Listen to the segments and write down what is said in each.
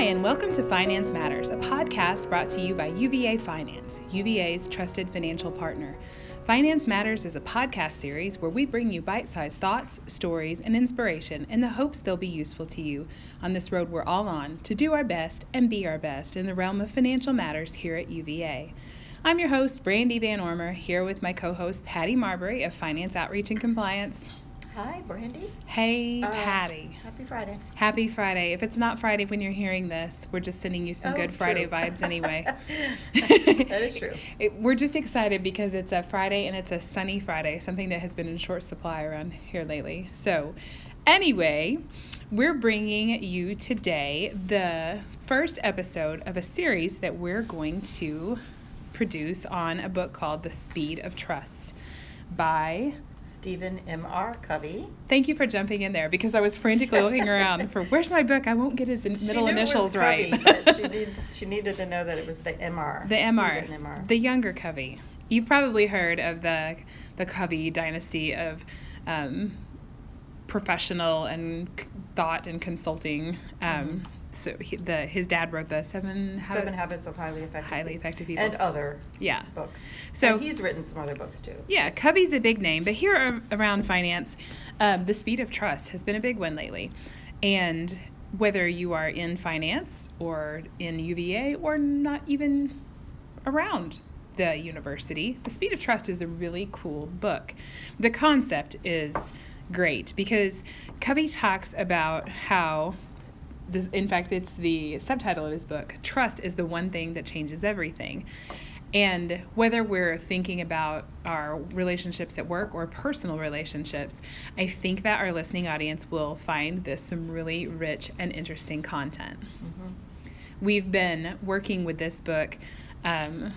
Hi, and welcome to Finance Matters, a podcast brought to you by UVA Finance, UVA's trusted financial partner. Finance Matters is a podcast series where we bring you bite sized thoughts, stories, and inspiration in the hopes they'll be useful to you on this road we're all on to do our best and be our best in the realm of financial matters here at UVA. I'm your host, Brandy Van Ormer, here with my co host, Patty Marbury of Finance Outreach and Compliance. Hi, Brandy. Hey, Uh, Patty. Happy Friday. Happy Friday. If it's not Friday when you're hearing this, we're just sending you some Oh, good Friday vibes anyway. That is true. It- we're just excited because it's a Friday and it's a sunny Friday, something that has been in short supply around here lately. So, anyway, we're bringing you today the first episode of a series that we're going to produce on a book called The Speed of Trust by Stephen M.R. Covey. Thank you for jumping in there because I was frantically looking around for where's my book? I won't get his middle knew it was initials Covey, right. she, need, she needed to know that it was the M.R. the MR, Stephen M.R. the younger Covey. You've probably heard of the the Covey dynasty of um, professional and thought and consulting. Um, So he, the his dad wrote the Seven Habits. Seven Habits of Highly Effective Highly People. Effective People. And other yeah. books. So- And he's written some other books too. Yeah, Covey's a big name, but here around finance, um, the speed of trust has been a big one lately. And whether you are in finance or in UVA or not even around the university, the speed of trust is a really cool book. The concept is great because Covey talks about how this, in fact, it's the subtitle of his book. Trust is the one thing that changes everything. And whether we're thinking about our relationships at work or personal relationships, I think that our listening audience will find this some really rich and interesting content. We've been working with this book um,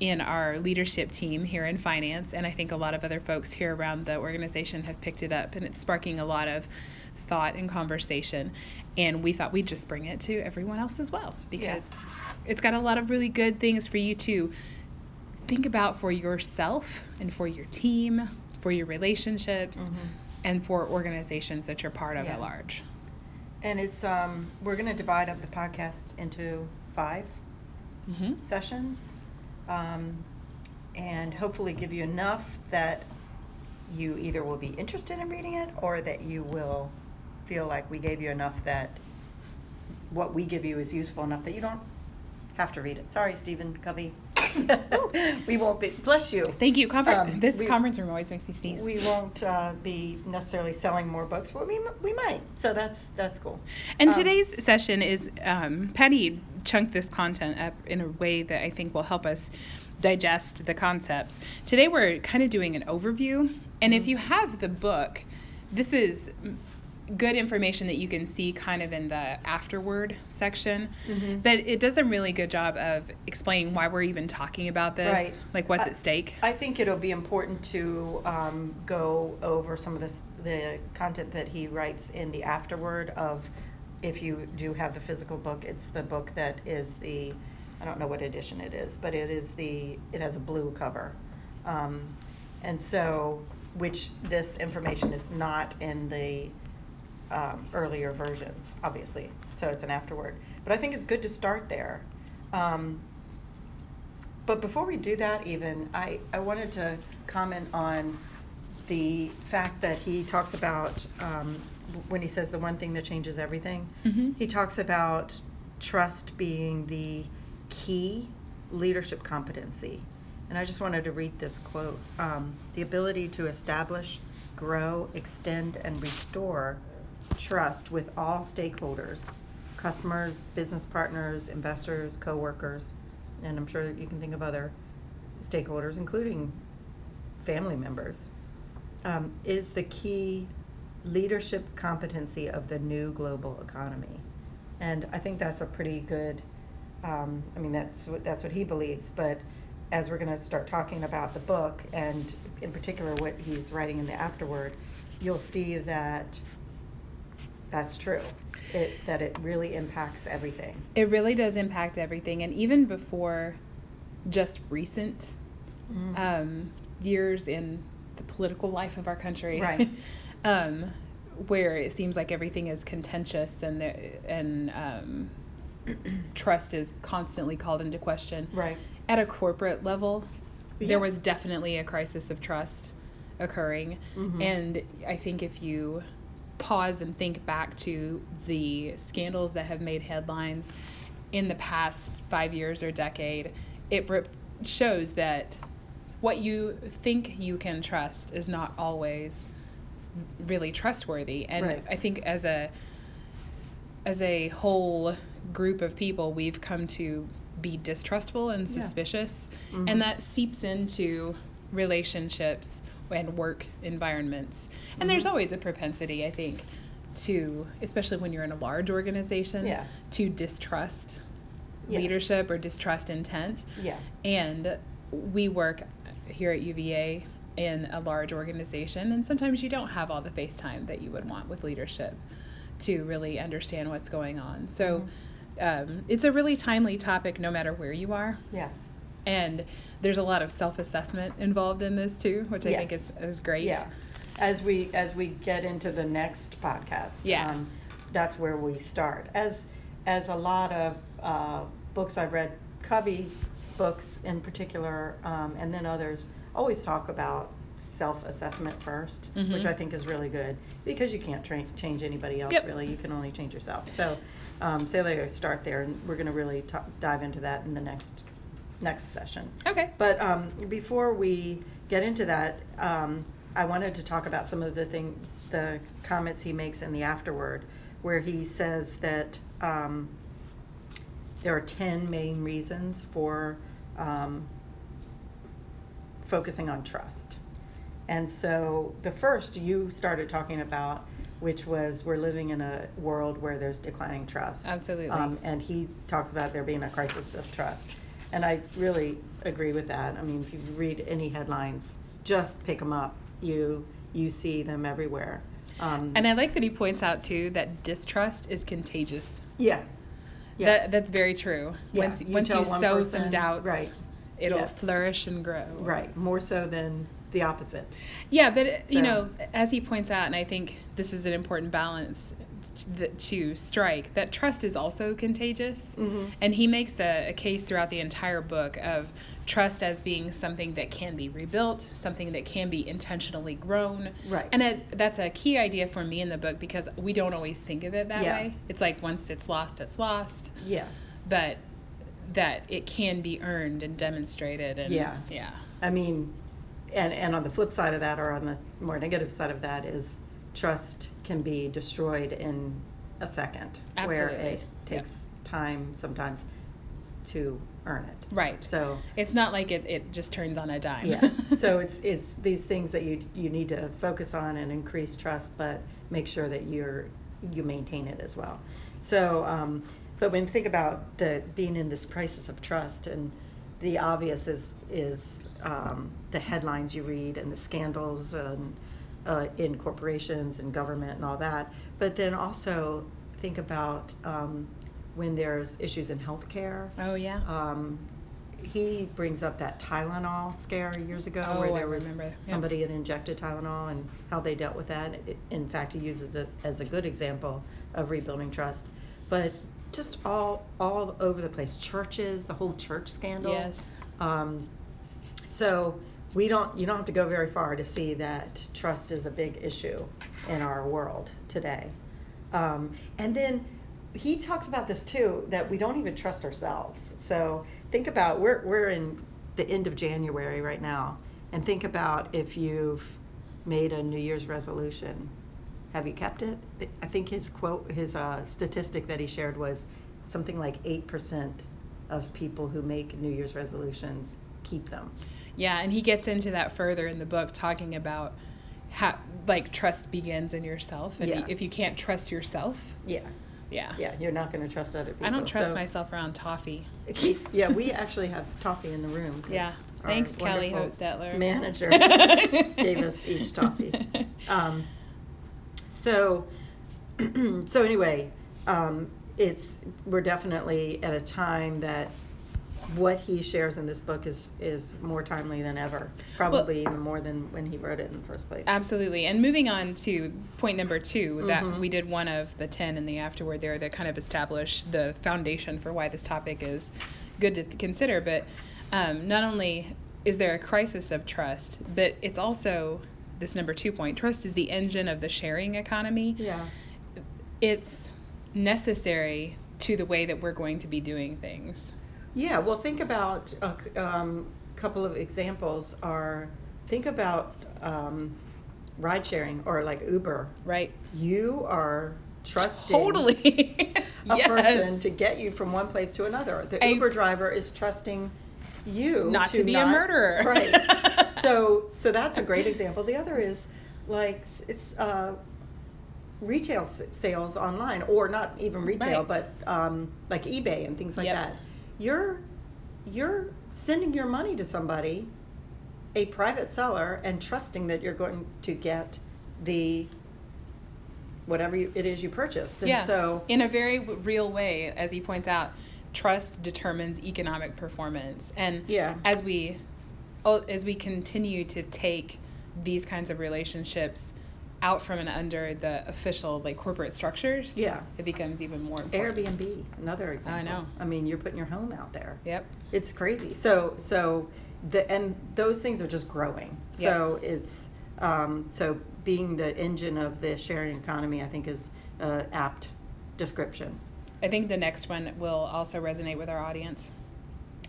in our leadership team here in finance, and I think a lot of other folks here around the organization have picked it up, and it's sparking a lot of thought and conversation. And we thought we'd just bring it to everyone else as well because it's got a lot of really good things for you to think about for yourself and for your team, for your relationships, and for organizations that you're part of Yeah. at large. And it's um, we're going to divide up the podcast into five Mm-hmm. sessions, um, and hopefully give you enough that you either will be interested in reading it or that you will feel like we gave you enough that what we give you is useful enough that you don't have to read it. Sorry, Stephen Covey. we won't be. Bless you. Thank you. Confer- Um, this we- conference room always makes me sneeze. We won't uh, be necessarily selling more books, but we, we might. So that's that's cool. And Um, today's session is um, Patty chunked this content up in a way that I think will help us digest the concepts. Today we're kind of doing an overview, and if you have the book, this is good information that you can see kind of in the afterword section. Mhm. But it does a really good job of explaining why we're even talking about this, Right. like what's I- at stake. I think it'll be important to um, go over some of this, the content that he writes in the afterward of, if you do have the physical book, it's the book that is the, I don't know what edition it is, but it is the, it has a blue cover. Um, and so, which this information is not in the um, earlier versions, obviously. So it's an afterword. But I think it's good to start there. Um, but before we do that, even, I, I wanted to comment on the fact that he talks about, um, when he says the one thing that changes everything, Mhm. he talks about trust being the key leadership competency. And I just wanted to read this quote um, The ability to establish, grow, extend, and restore trust with all stakeholders customers, business partners, investors, coworkers, and I'm sure you can think of other stakeholders, including family members, um, is the key leadership competency of the new global economy. And I think that's a pretty good, um, I mean, that's what, that's what he believes, but as we're gonna start talking about the book, and in particular what he's writing in the afterword, you'll see that that's true. It, that it really impacts everything. It really does impact everything, and even before just recent Mm-hmm. um, years in the political life of our country, Right. um, where it seems like everything is contentious and there, and um, trust is constantly called into question. Right. At a corporate level, Yeah. there was definitely a crisis of trust occurring. Mhm. And I think if you pause and think back to the scandals that have made headlines in the past five years or decade, it re- shows that what you think you can trust is not always really trustworthy. And Right. I think as a as a whole group of people, we've come to be distrustful and Yeah. suspicious, Mhm. and that seeps into relationships and work environments. And there's Mhm. always a propensity, I think, to especially when you're in a large organization, Yeah. to distrust Yeah. leadership or distrust intent. Yeah. And we work here at UVA in a large organization, and sometimes you don't have all the face time that you would want with leadership to really understand what's going on. So um, it's a really timely topic no matter where you are. Yeah. And there's a lot of self assessment involved in this too, which I think is, is great. Yeah. As we as we get into the next podcast, Yeah. um, that's where we start. As as a lot of uh, books I've read, Covey books in particular, um, and then others always talk about self-assessment 1st which Mhm. I think is really good because you can't tra- change anybody else Yep. really. You can only change yourself. So, um, so they start there, and we're going to really ta- dive into that in the next next session. Okay. But um, before we get into that, um, I wanted to talk about some of the thing, the comments he makes in the afterword, where he says that um, there are ten main reasons for um, focusing on trust. And so the first you started talking about, which was we're living in a world where there's declining trust. Absolutely. Um, and he talks about there being a crisis of trust. And I really agree with that. I mean, if you read any headlines, just pick them up. You you see them everywhere. Um, And I like that he points out too that distrust is contagious. yeah, yeah, That that's very true. Yeah, Once you once you sow person, some doubts, right. it'll Yeah. flourish and grow. right. More so than the opposite. Yeah, but uh, you know, as he points out, and I think this is an important balance that- to strike, that trust is also contagious. Mhm. And he makes a, a case throughout the entire book of trust as being something that can be rebuilt, something that can be intentionally grown. Right. And it, that's a key idea for me in the book because we don't always think of it that Yeah. way. It's like once it's lost, it's lost. Yeah. But that it can be earned and demonstrated. And Yeah. Yeah. I mean, and and on the flip side of that, or on the more negative side of that, is trust can be destroyed in a second, where Absolutely. it Yeah. takes time sometimes to earn it. Right. So It's not like it, it just turns on a dime. yeah, so it's it's these things that you you need to focus on and increase trust, but make sure that you're you maintain it as well. So, um, but when you think about the being in this crisis of trust, and the obvious is is um, the headlines you read and the scandals and uh, in corporations and government and all that, but then also think about um, when there's issues in healthcare. oh yeah. Um, he brings up that Tylenol scare years ago Oh, where I there was remember, yeah. somebody had injected Tylenol and how they dealt with that. In fact, he uses it as a good example of rebuilding trust. But just all all over the place, churches, the whole church scandal. Yes. Um, so we don't you don't have to go very far to see that trust is a big issue in our world today. Um, and then he talks about this too that we don't even trust ourselves. So think about we're we're in the end of January right now, and think about if you've made a New Year's resolution. Have you kept it? I think his quote, his uh, statistic that he shared was something like eight percent of people who make New Year's resolutions keep them. Yeah, and he gets into that further in the book, talking about how like trust begins in yourself, and Yeah. if you can't trust yourself, Yeah, yeah, yeah, you're not going to trust other people. I don't trust So- myself around toffee. yeah, we actually have toffee in the room. Yeah. Thanks, Kelly Hochstetler. Manager gave us each toffee. Um, so, so anyway, um, it's we're definitely at a time that what he shares in this book is is more timely than ever. Probably even more than when he wrote it in the first place. Absolutely. And moving on to point number 2 that Mhm. we did one of the 10 in the afterword there that kind of established the foundation for why this topic is good to consider. But um, not only is there a crisis of trust, but it's also this number two point trust is the engine of the sharing economy. Yeah. It's necessary to the way that we're going to be doing things. Yeah, well, think about a um, couple of examples. Are think about um, ride sharing or like Uber. Right? You are trusting Totally. a yes. person to get you from one place to another. The A- Uber driver is trusting you Not to be a murderer. Right. so, so that's a great example. The other is like it's uh, retail sales online, or not even retail, Right. but um, like eBay and things like Yep. that. You're you're sending your money to somebody, a private seller, and trusting that you're going to get the whatever it is you purchased. And yeah. so in a very real way, as he points out, trust determines economic performance. And Yeah. as we oh, as we continue to take these kinds of relationships out from and under the official like corporate structures, Yeah. it becomes even more important. Airbnb, another example. I know. I mean, you're putting your home out there. Yep. It's crazy. So so the and those things are just growing. So it's um, so being the engine of the sharing economy, I think, is a apt description. I think the next one will also resonate with our audience.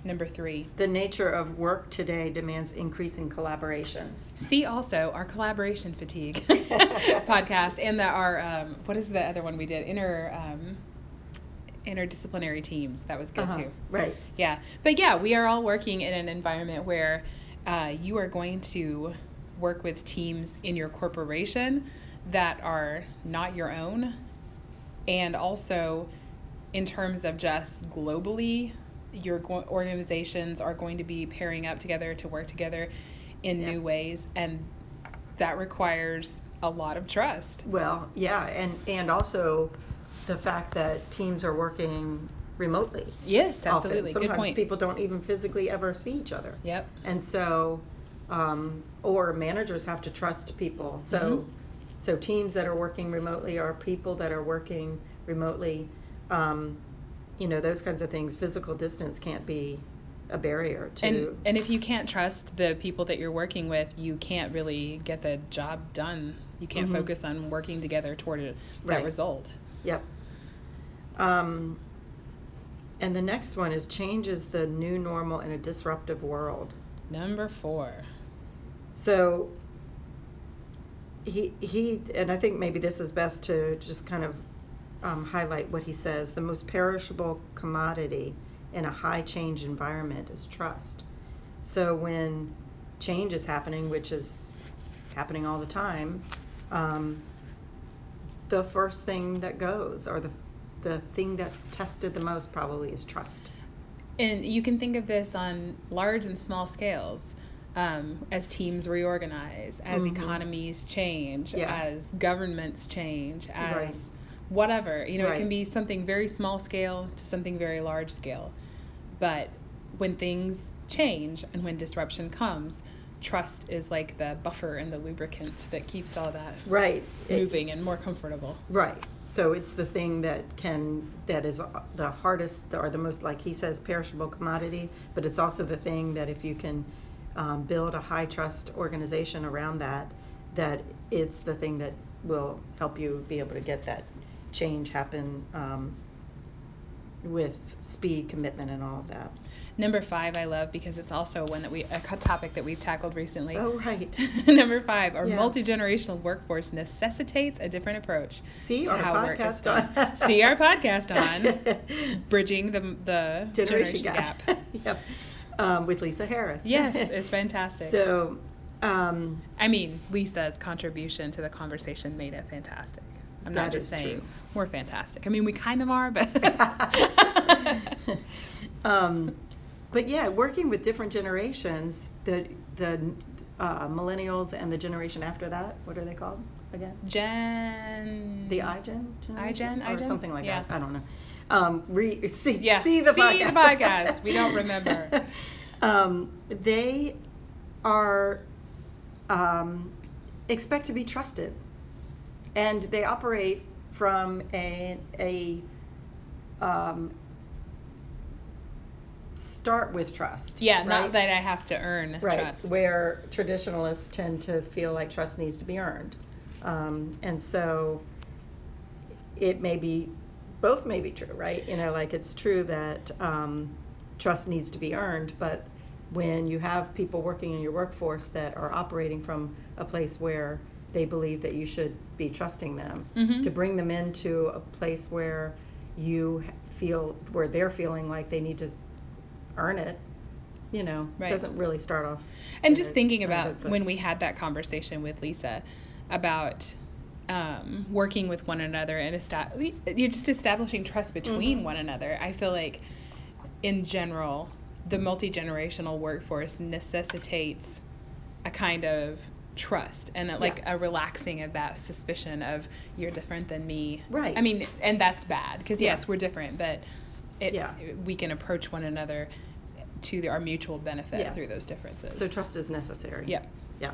Number three. The nature of work today demands increasing collaboration. See also our collaboration fatigue podcast and the our um, what is the other one we did inter um, interdisciplinary teams that was good Uh-huh. too. Right. Yeah, but yeah, we are all working in an environment where uh, you are going to work with teams in your corporation that are not your own, and also in terms of just globally, your go- organizations are going to be pairing up together to work together in Yeah. new ways, and that requires a lot of trust. Well, yeah, and and also the fact that teams are working remotely. Yes, often. absolutely. Good Sometimes people don't even physically ever see each other. Yep. And so, um, or managers have to trust people. So, Mhm. so teams that are working remotely are people that are working remotely. Um, you know, those kinds of things. Physical distance can't be a barrier to. And and if you can't trust the people that you're working with, you can't really get the job done. You can't Mhm. focus on working together toward a, that Right. result. Yep. Um, and the next one is change is the new normal in a disruptive world. Number four. So he he and I think maybe this is best to just kind of um, highlight what he says. The most perishable commodity in a high change environment is trust. So when change is happening, which is happening all the time, um, the first thing that goes, or the the thing that's tested the most, probably is trust. And you can think of this on large and small scales. Um, as teams reorganize, as Mhm. economies change, Yeah. as governments change, as Right. Whatever. You know, it can be something very small scale to something very large scale. But when things change and when disruption comes, trust is like the buffer and the lubricant that keeps all that Right. It- moving and more comfortable. Right. So it's the thing that can that is the hardest or the most like he says perishable commodity, but it's also the thing that if you can um, build a high trust organization around that, that it's the thing that will help you be able to get that change happen um, with speed, commitment, and all of that. Number five, I love because it's also one that we a topic that we've tackled recently. Oh, right. Number five, our Yeah. multi generational workforce necessitates a different approach See to our how work is podcast done. on. See our podcast on bridging the the Generation, gap. yep. Um, with Lisa Harris. yes, it's fantastic. So, um, I mean, Lisa's contribution to the conversation made it fantastic. I'm not just saying true. we're fantastic. I mean, we kind of are, but um, but yeah, working with different generations, the the uh, millennials and the generation after that, what are they called again? Jen. The iGen iGen, or iGen? something like Yeah. that. I don't know. um, re, see, Yeah. see the See podcast. the podcast. We don't remember. um, they are um, expect to be trusted, and they operate from a a um, start with trust. Yeah, right? not that I have to earn right trust. where traditionalists tend to feel like trust needs to be earned um, and so it may be both may be true right you know like it's true that um, trust needs to be earned but when you have people working in your workforce that are operating from a place where they believe that you should be trusting them Mhm. to bring them into a place where you feel where they're feeling like they need to earn it you know Right. doesn't really start off and just thinking about foot. when we had that conversation with Lisa about um, working with one another and esta- you're just establishing trust between Mhm. one another. I feel like, in general, the multi generational workforce necessitates a kind of trust and a, like Yeah. a relaxing of that suspicion of you're different than me. Right. I mean, and that's bad because Yeah. yes, we're different, but it Yeah. we can approach one another to the, our mutual benefit Yeah. through those differences. so trust is necessary Yeah. yeah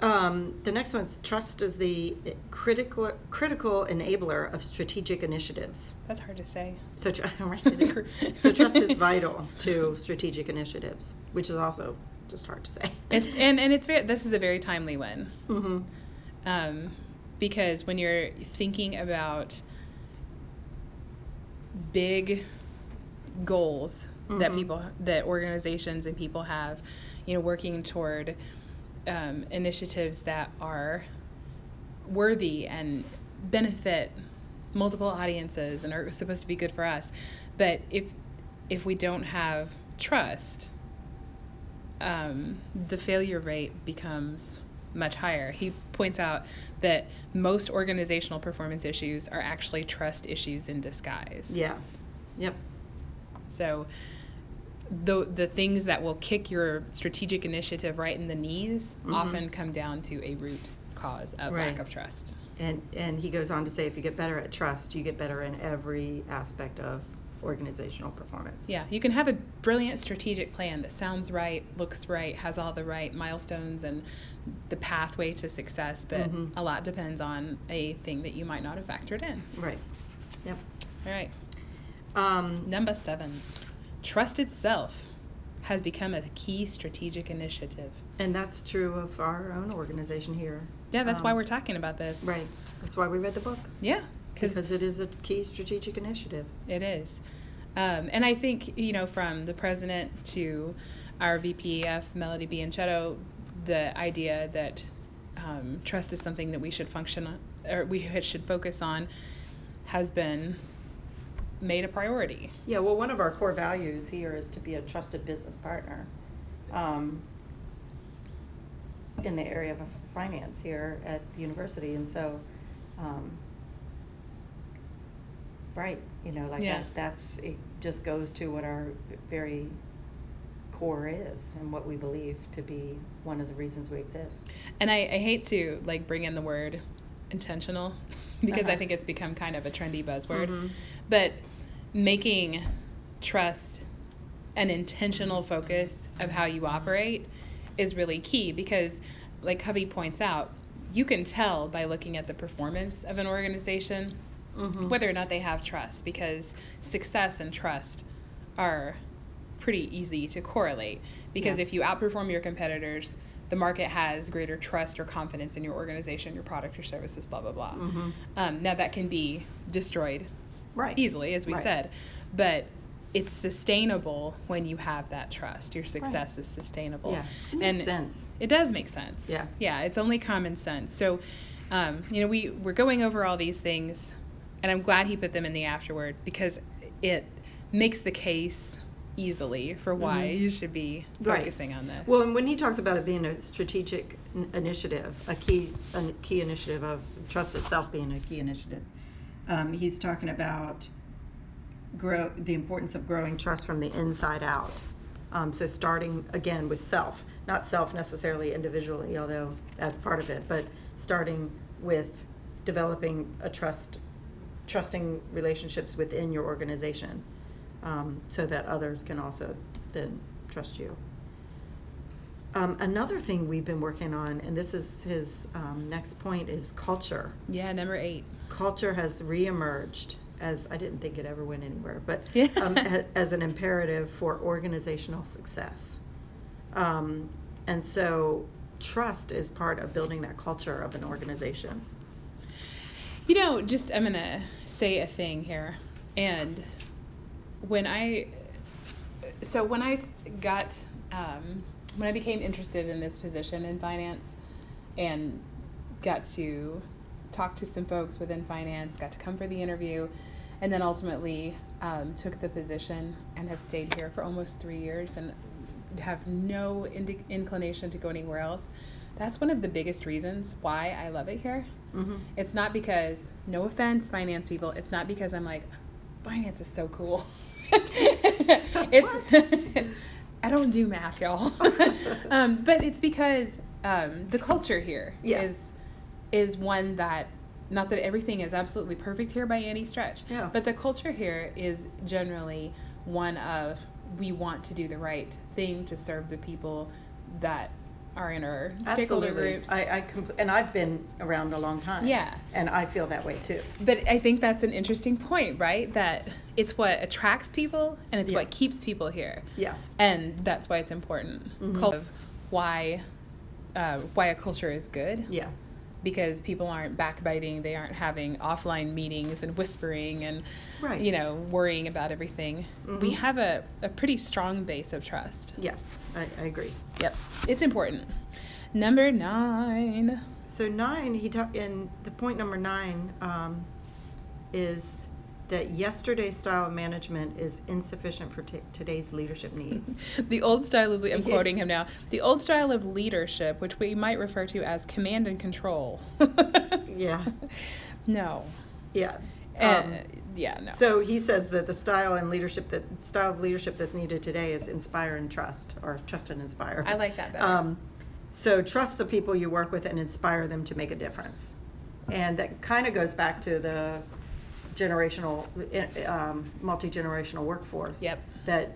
um, the next one's trust is the critical critical enabler of strategic initiatives That's hard to say. so tr- right, it is. so trust is vital to strategic initiatives which is also just hard to say It's and, and it's very this is a very timely one. mm-hmm. Um, because when you're thinking about big goals that Mhm. people that organizations and people have, you know, working toward um, initiatives that are worthy and benefit multiple audiences and are supposed to be good for us. But if if we don't have trust, um, the failure rate becomes much higher. He points out that most organizational performance issues are actually trust issues in disguise. yeah yep So the the things that will kick your strategic initiative right in the knees Mhm. often come down to a root cause of Right. lack of trust. and and he goes on to say if you get better at trust you get better in every aspect of organizational performance Yeah, you can have a brilliant strategic plan that sounds right, looks right, has all the right milestones and the pathway to success, but Mhm. a lot depends on a thing that you might not have factored in. right yep All right. um, Number seven, trust itself has become a key strategic initiative. And that's true of our own organization here. Yeah, that's why Um, we're talking about this. Right. That's why we read the book. Yeah, because it is a key strategic initiative. it is. Um, and I think, you know, from the president to our VPF, Melody Bianchetto, the idea that um, trust is something that we should function or we should focus on has been made a priority. Yeah, well, one of our core values here is to be a trusted business partner um, in the area of finance here at the university. And so, um, right, you know, like Yeah. that, that's, it just goes to what our very core is and what we believe to be one of the reasons we exist. And I, I hate to like bring in the word intentional because I Uh-huh. think it's become kind of a trendy buzzword. Mhm. But making trust an intentional focus of how you operate is really key because, like Covey points out, you can tell by looking at the performance of an organization Mhm. whether or not they have trust because success and trust are pretty easy to correlate because Yeah. if you outperform your competitors the market has greater trust or confidence in your organization your product or services blah blah blah Mhm. um, now that can be destroyed Right. easily as we Right. said but it's sustainable when you have that trust your success is sustainable Yeah. It makes sense. it does make sense. Yeah. Yeah, it's only common sense. So, um, you know, we we're going over all these things, and I'm glad he put them in the afterword because it makes the case easily for why Mhm. you should be Right. focusing on this. Well, and when he talks about it being a strategic n- initiative, a key, a key initiative of trust itself being a key initiative, um, he's talking about grow the importance of growing trust from the inside out. Um, so starting again with self, not self necessarily individually, although that's part of it, but starting with developing a trust trusting relationships within your organization um, so that others can also then trust you. Um, another thing we've been working on, and this is his um, next point, is culture. Yeah, number eight. Culture has reemerged as I didn't think it ever went anywhere, but um, a- as an imperative for organizational success. Um, and so, trust is part of building that culture of an organization. You know, just I'm gonna say a thing here, and when I, so when I got, um, when I became interested in this position in finance, and got to talk to some folks within finance, got to come for the interview, and then ultimately um, took the position and have stayed here for almost three years and have no indi- inclination to go anywhere else. That's one of the biggest reasons why I love it here. Mm-hmm. It's not because, no offense, finance people, it's not because I'm like, finance is so cool. it's, I don't do math, y'all. um, but it's because um, the culture here is Yeah. is one that, not that everything is absolutely perfect here by any stretch, Yeah. but the culture here is generally one of we want to do the right thing to serve the people that are in our stakeholder groups. I, I compl- and I've been around a long time. Yeah. And I feel that way too. But I think that's an interesting point, right? That it's what attracts people and it's Yeah. what keeps people here. Yeah. And that's why it's important. Mhm. Cult- Of why uh, why a culture is good Yeah. Because people aren't backbiting, they aren't having offline meetings and whispering and Right. you know worrying about everything. We Mhm. have a, a pretty strong base of trust. Yeah. I, I agree. Yep, it's important. Number nine. So nine, he ta- in the point number nine um, is that yesterday's style of management is insufficient for t- today's leadership needs. The old style of, I'm quoting him now, the old style of leadership, which we might refer to as command and control. Yeah. No. Yeah. Uh, Um, yeah, no. So he says that the style and leadership that style of leadership that's needed today is inspire and trust, or trust and inspire. I like that better. Um, so trust the people you work with and inspire them to make a difference, and that kind of goes back to the generational, eh, um, multi generational workforce. Yep. That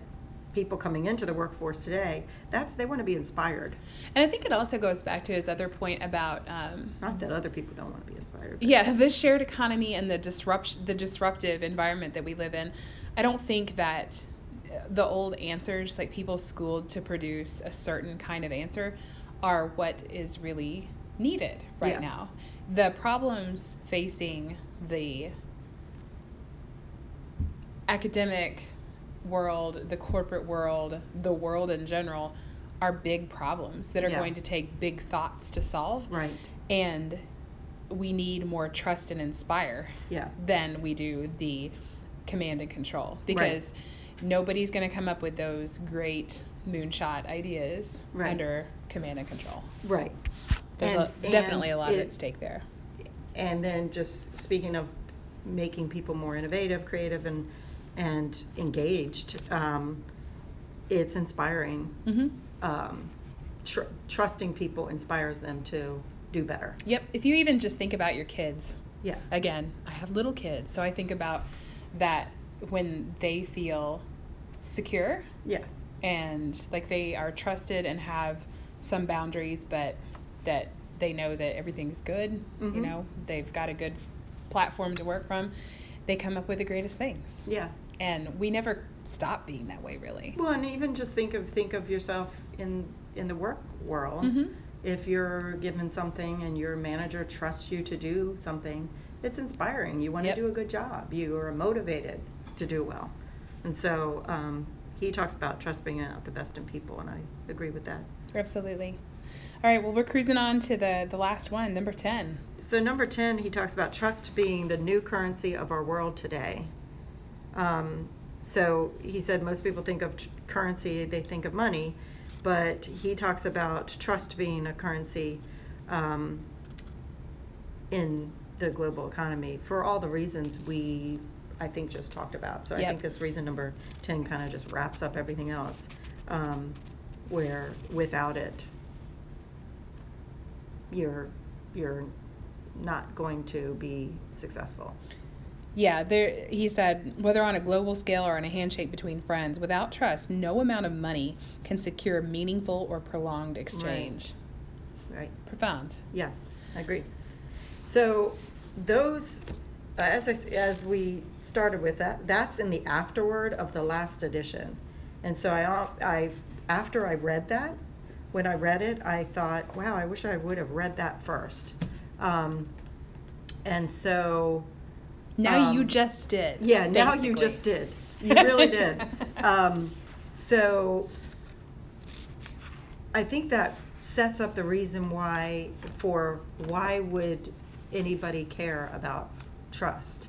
people coming into the workforce today, that's they want to be inspired. and I think it also goes back to his other point about um, Not that other people don't want to be inspired. yeah the shared economy and the disrupt the disruptive environment that we live in i don't think that uh, the old answers like people schooled to produce a certain kind of answer are what is really needed right Yeah. now the problems facing the academic world the corporate world the world in general are big problems that are Yeah. going to take big thoughts to solve Right. and we need more trust and inspire Yeah. than we do the command and control because nobody's going to come up with those great moonshot ideas Right. under command and control Right. there's And- a, definitely a lot it- at stake there And then just speaking of making people more innovative, creative, and and engaged, um, it's inspiring. mm-hmm. Um, tr- trusting people inspires them to do better. yep if you even just think about your kids Yeah. again i have little kids so i think about that when they feel secure Yeah. and like they are trusted and have some boundaries but that they know that everything's good you Mhm. know they've got a good platform to work from they come up with the greatest things Yeah. And we never stop being that way really Well, and even just think of think of yourself in in the work world. Mhm. If you're given something and your manager trusts you to do something, it's inspiring. You want Yep. to do a good job. You are motivated to do well, and so um, he talks about trust bringing out the best in people, and I agree with that. absolutely all right well we're cruising on to the the last one number 10 So number ten, he talks about trust being the new currency of our world today. Um, so he said most people think of tr- currency, they think of money, but he talks about trust being a currency um, in the global economy for all the reasons we, I think, just talked about. So I think this reason number ten kind of just wraps up everything else, um, where without it, you're you're not going to be successful. Yeah, there he said whether on a global scale or on a handshake between friends, without trust, no amount of money can secure meaningful or prolonged exchange. Right. Profound. Yeah, I agree. So those, uh, as I as we started with that, that's in the afterword of the last edition, and so I, I after I read that, when I read it, I thought, wow, I wish I would have read that first, um, and so. Now you Um, just did. Yeah, now you just did. You really did. Um, so I think that sets up the reason why for why would anybody care about trust.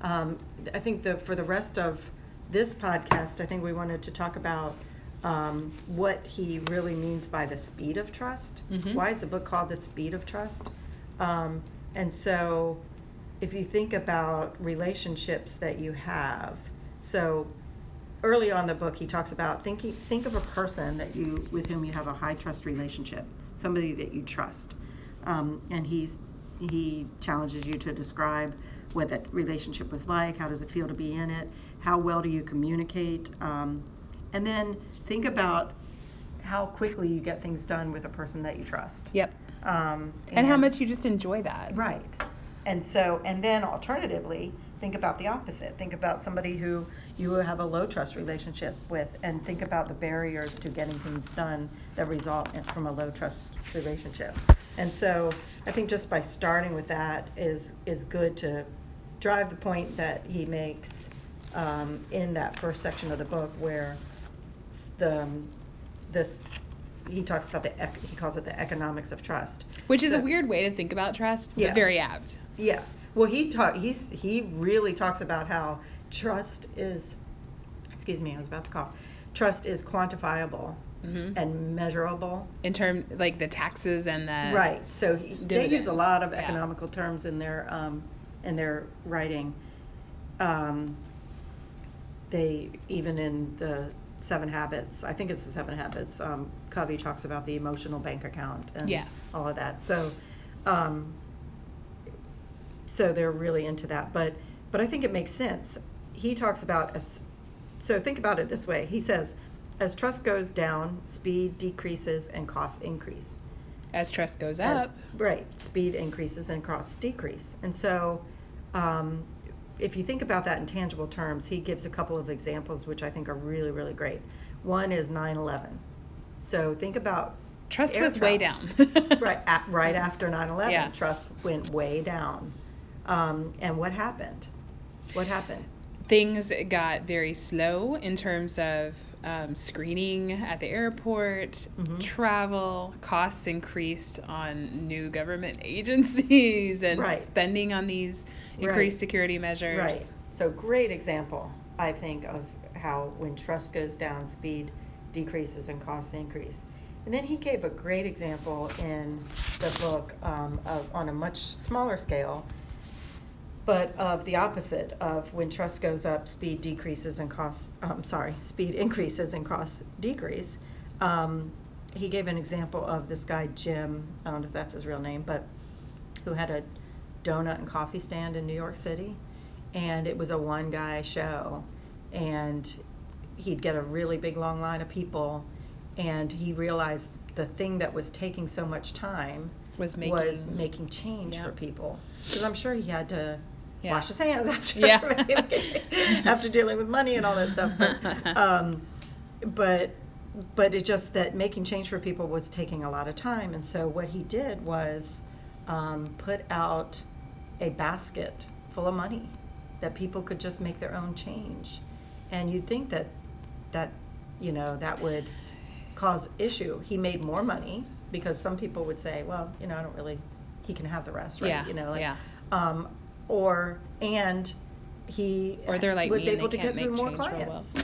Um, I think the for the rest of this podcast, I think we wanted to talk about um, what he really means by the speed of trust. Mhm. Why is the book called The Speed of Trust? Um, and so, if you think about relationships that you have, so early on in the book he talks about thinking think of a person that you with whom you have a high trust relationship somebody that you trust um, and he he challenges you to describe what that relationship was like how does it feel to be in it how well do you communicate um, and then think about how quickly you get things done with a person that you trust Yep. um, And how much you just enjoy that. Right. And so, and then alternatively, think about the opposite. Think about somebody who you have a low trust relationship with, and think about the barriers to getting things done that result from a low trust relationship. And so, I think just by starting with that is is good to drive the point that he makes um, in that first section of the book, where the um, this he talks about the ec- he calls it the economics of trust, Which is a weird way to think about trust, but Yeah. very apt. yeah. Well, he talk he's he really talks about how trust is excuse me, I was about to cough. Trust is quantifiable hmm and measurable. In term like the taxes and the right. So he, they use a lot of yeah. economical terms in their um, in their writing. Um, they even in the Seven Habits, I think it's the Seven Habits. Um, Covey talks about the emotional bank account and Yeah. all of that. So, um, so they're really into that. But but I think it makes sense. He talks about as so think about it this way. He says, as trust goes down, speed decreases and costs increase. as trust goes As- up. right, speed increases and costs decrease. And so, um, if you think about that in tangible terms, he gives a couple of examples which I think are really, really great. One is 9 11. So think about Trust was way down. right, at, right after 9 11, Yeah. trust went way down. Um, and what happened? What happened? Things got very slow in terms of um, screening at the airport, Mhm. travel, costs increased on new government agencies, and Right. spending on these increased Right. security measures. Right. So great example, I think, of how when trust goes down, speed decreases and costs increase. And then he gave a great example in the book um, of on a much smaller scale, but of the opposite of when trust goes up, speed decreases and costs. I'm sorry, speed increases and costs decrease. Um, he gave an example of this guy Jim. I don't know if that's his real name, but who had a donut and coffee stand in New York City, and it was a one guy show, and he'd get a really big long line of people, and he realized the thing that was taking so much time Was was making- making change Yeah. for people because I'm sure he had to Yeah. wash his hands after Yeah. after dealing with money and all that stuff. But, um, but but it's just that making change for people was taking a lot of time, and so what he did was um, put out a basket full of money that people could just make their own change, and you'd think that that you know that would cause issue. He made more money because some people would say, well, you know, I don't really. He can have the rest, right? Yeah, You know, like, yeah. um, or and he Or they're like was able to get through more real well. clients.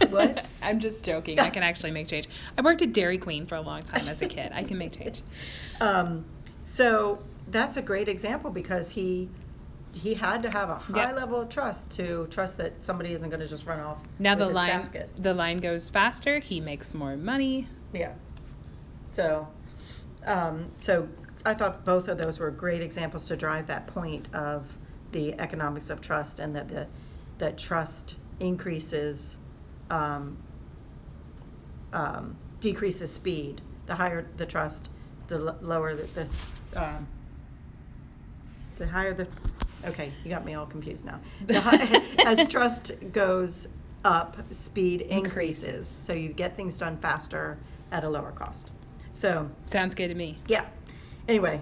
what? I'm just joking. I can actually make change. I worked at Dairy Queen for a long time as a kid. I can make change. Um, so that's a great example because he he had to have a high Yep. level of trust to trust that somebody isn't going to just run off Now with the his line basket. the line goes faster. He makes more money. Yeah. So, um, so I thought both of those were great examples to drive that point of the economics of trust and that the that trust increases um, um, decreases speed. The higher the trust, the l- lower the, this. Um, the higher the. Okay, you got me all confused now. The hi- as trust goes up, speed increases. Increases. So you get things done faster at a lower cost. So Sounds good to me. yeah. Anyway,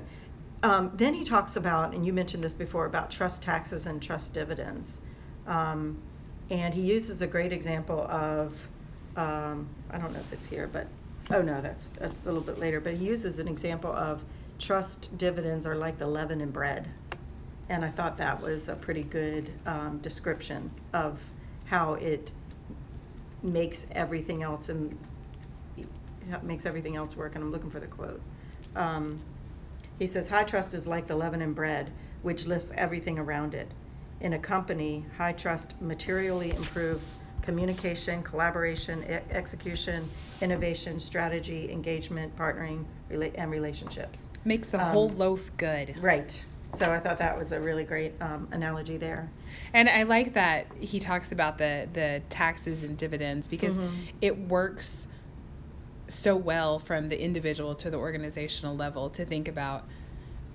um, then he talks about, and you mentioned this before, about trust taxes and trust dividends. Um, and he uses a great example of, um, I don't know if it's here, but, oh no, that's, that's a little bit later. But he uses an example of trust dividends are like the leaven in bread. And I thought that was a pretty good um, description of how it makes everything else and makes everything else work. And I'm looking for the quote. He says, High trust is like the leaven in bread, which lifts everything around it. In a company, high trust materially improves communication, collaboration, e- execution, innovation, strategy, engagement, partnering, rela- and relationships. Makes the Um, whole loaf good. Right. So I thought that was a really great um, analogy there. And I like that he talks about the the taxes and dividends because Mhm. it works so well from the individual to the organizational level to think about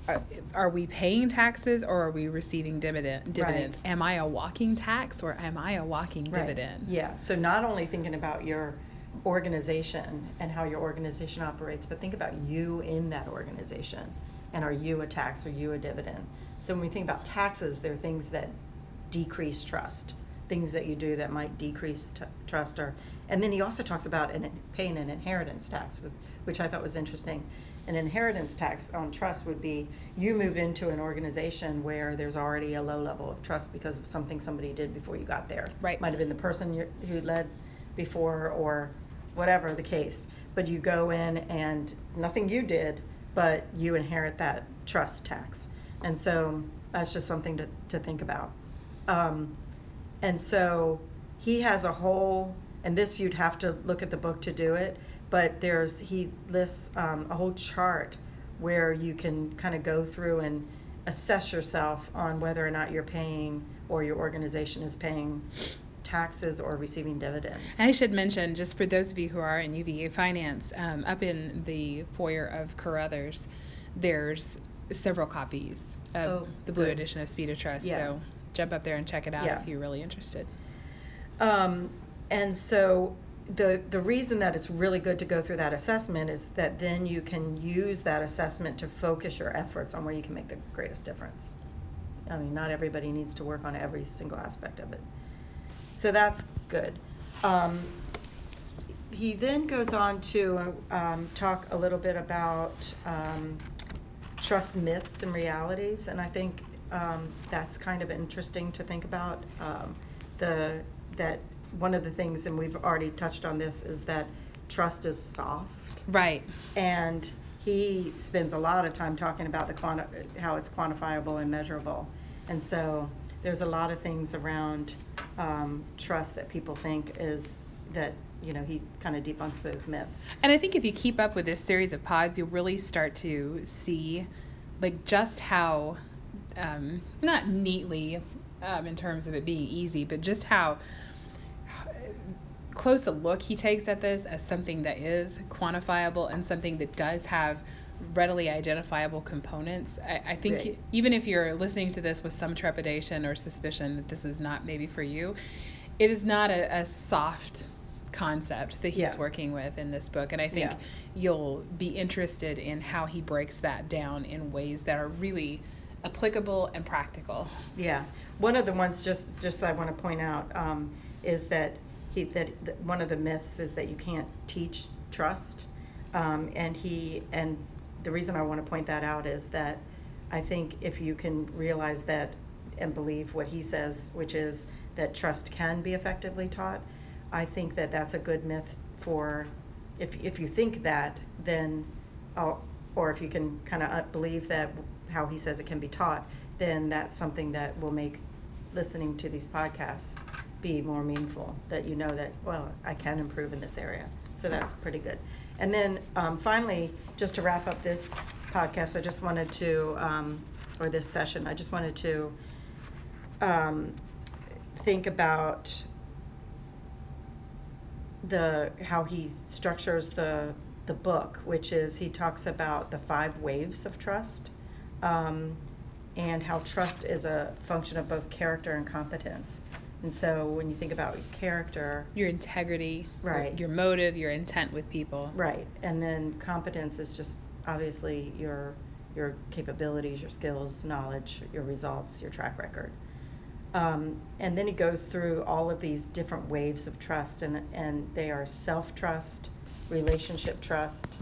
are, are we paying taxes or are we receiving dividend dividends? Am I a walking tax or am I a walking Right. dividend? Yeah, so not only thinking about your organization and how your organization operates, but think about you in that organization. And are you a tax or you a dividend? So when we think about taxes, there are things that decrease trust, things that you do that might decrease t- trust. Or, and then he also talks about an, paying an inheritance tax, with, which I thought was interesting. An inheritance tax on trust would be you move into an organization where there's already a low level of trust because of something somebody did before you got there. Right. Might have been the person you who led before or whatever the case. But you go in and nothing you did, but you inherit that trust tax. And so that's just something to, to think about. Um, and so he has a whole, and this you'd have to look at the book to do it, but there's, he lists um, a whole chart where you can kind of go through and assess yourself on whether or not you're paying or your organization is paying taxes or receiving dividends. And I should mention, just for those of you who are in UVA finance, um, up in the foyer of Carruthers, there's several copies of Oh, the blue good. edition of Speed of Trust. Yeah. So jump up there and check it out Yeah. if you're really interested. Um, and so the the reason that it's really good to go through that assessment is that then you can use that assessment to focus your efforts on where you can make the greatest difference. I mean, not everybody needs to work on every single aspect of it. So that's good. Um, he then goes on to um, talk a little bit about um, trust myths and realities, and I think um, that's kind of interesting to think about. Um, the that one of the things, and we've already touched on this, is that trust is soft, Right. and he spends a lot of time talking about the quanti- how it's quantifiable and measurable, and so there's a lot of things around um, trust that people think is that you know he kind of debunks those myths. And I think if you keep up with this series of pods, you'll really start to see, like, just how, um, not neatly um, in terms of it being easy, but just how close a look he takes at this as something that is quantifiable and something that does have readily identifiable components. I, I think Right. even if you're listening to this with some trepidation or suspicion that this is not maybe for you, it is not a, a soft concept that he's Yeah. working with in this book. And I think Yeah. you'll be interested in how he breaks that down in ways that are really applicable and practical. Yeah, one of the ones just just I want to point out um, is that he that, one of the myths is that you can't teach trust, um, and he and the reason I want to point that out is that I think if you can realize that and believe what he says, which is that trust can be effectively taught, I think that that's a good myth for if if you think that then uh, or if you can kind of believe that how he says it can be taught, then that's something that will make listening to these podcasts be more meaningful. That you know that well, I can improve in this area. So that's pretty good. And then um, finally, just to wrap up this podcast, I just wanted to, um, or this session, I just wanted to um, think about the how he structures the the book, which is he talks about the five waves of trust, um, and how trust is a function of both character and competence. And so when you think about character, Your integrity, your- Right. Your, motive, your intent with people. right, and then competence is just obviously your your capabilities, your skills, knowledge, your results, your track record. Um, and then he goes through all of these different waves of trust, and, and they are self trust, relationship trust,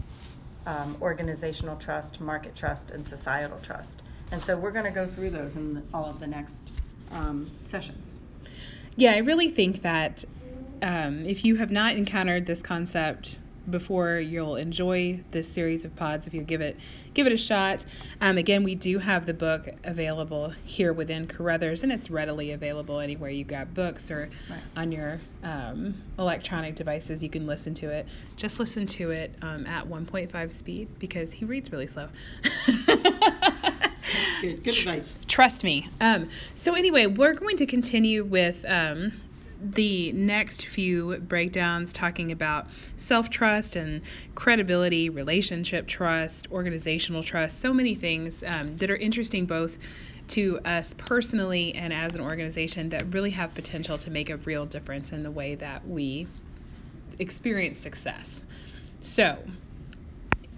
um, organizational trust, market trust, and societal trust. And so we're going to go through those in all of the next um, sessions. Yeah, I really think that um, if you have not encountered this concept before, you'll enjoy this series of pods if you give it give it a shot. Um, again, we do have the book available here within Carruthers, and it's readily available anywhere you grab books or Right. on your um, electronic devices. You can listen to it. Just listen to it um, at 1.5 speed because he reads really slow. Good, good advice. Trust me. Um, so anyway, we're going to continue with um, the next few breakdowns, talking about self trust and credibility, relationship trust, organizational trust. So many things um, that are interesting both to us personally and as an organization that really have potential to make a real difference in the way that we experience success. So,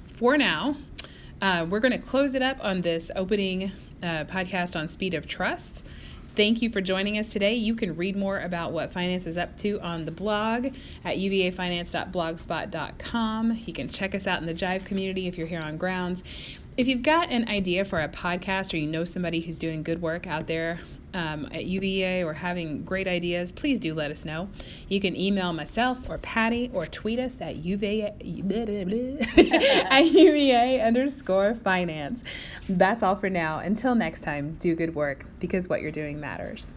for now, uh, we're going to close it up on this opening uh, podcast on speed of trust. Thank you for joining us today. You can read more about what finance is up to on the blog at uvafinance.blogspot.com. You can check us out in the Jive community if you're here on grounds. If you've got an idea for a podcast or you know somebody who's doing good work out there um, at UVA or having great ideas, please do let us know. You can email myself or Patty or tweet us at UVA, at UVA underscore finance. That's all for now. Until next time, do good work because what you're doing matters.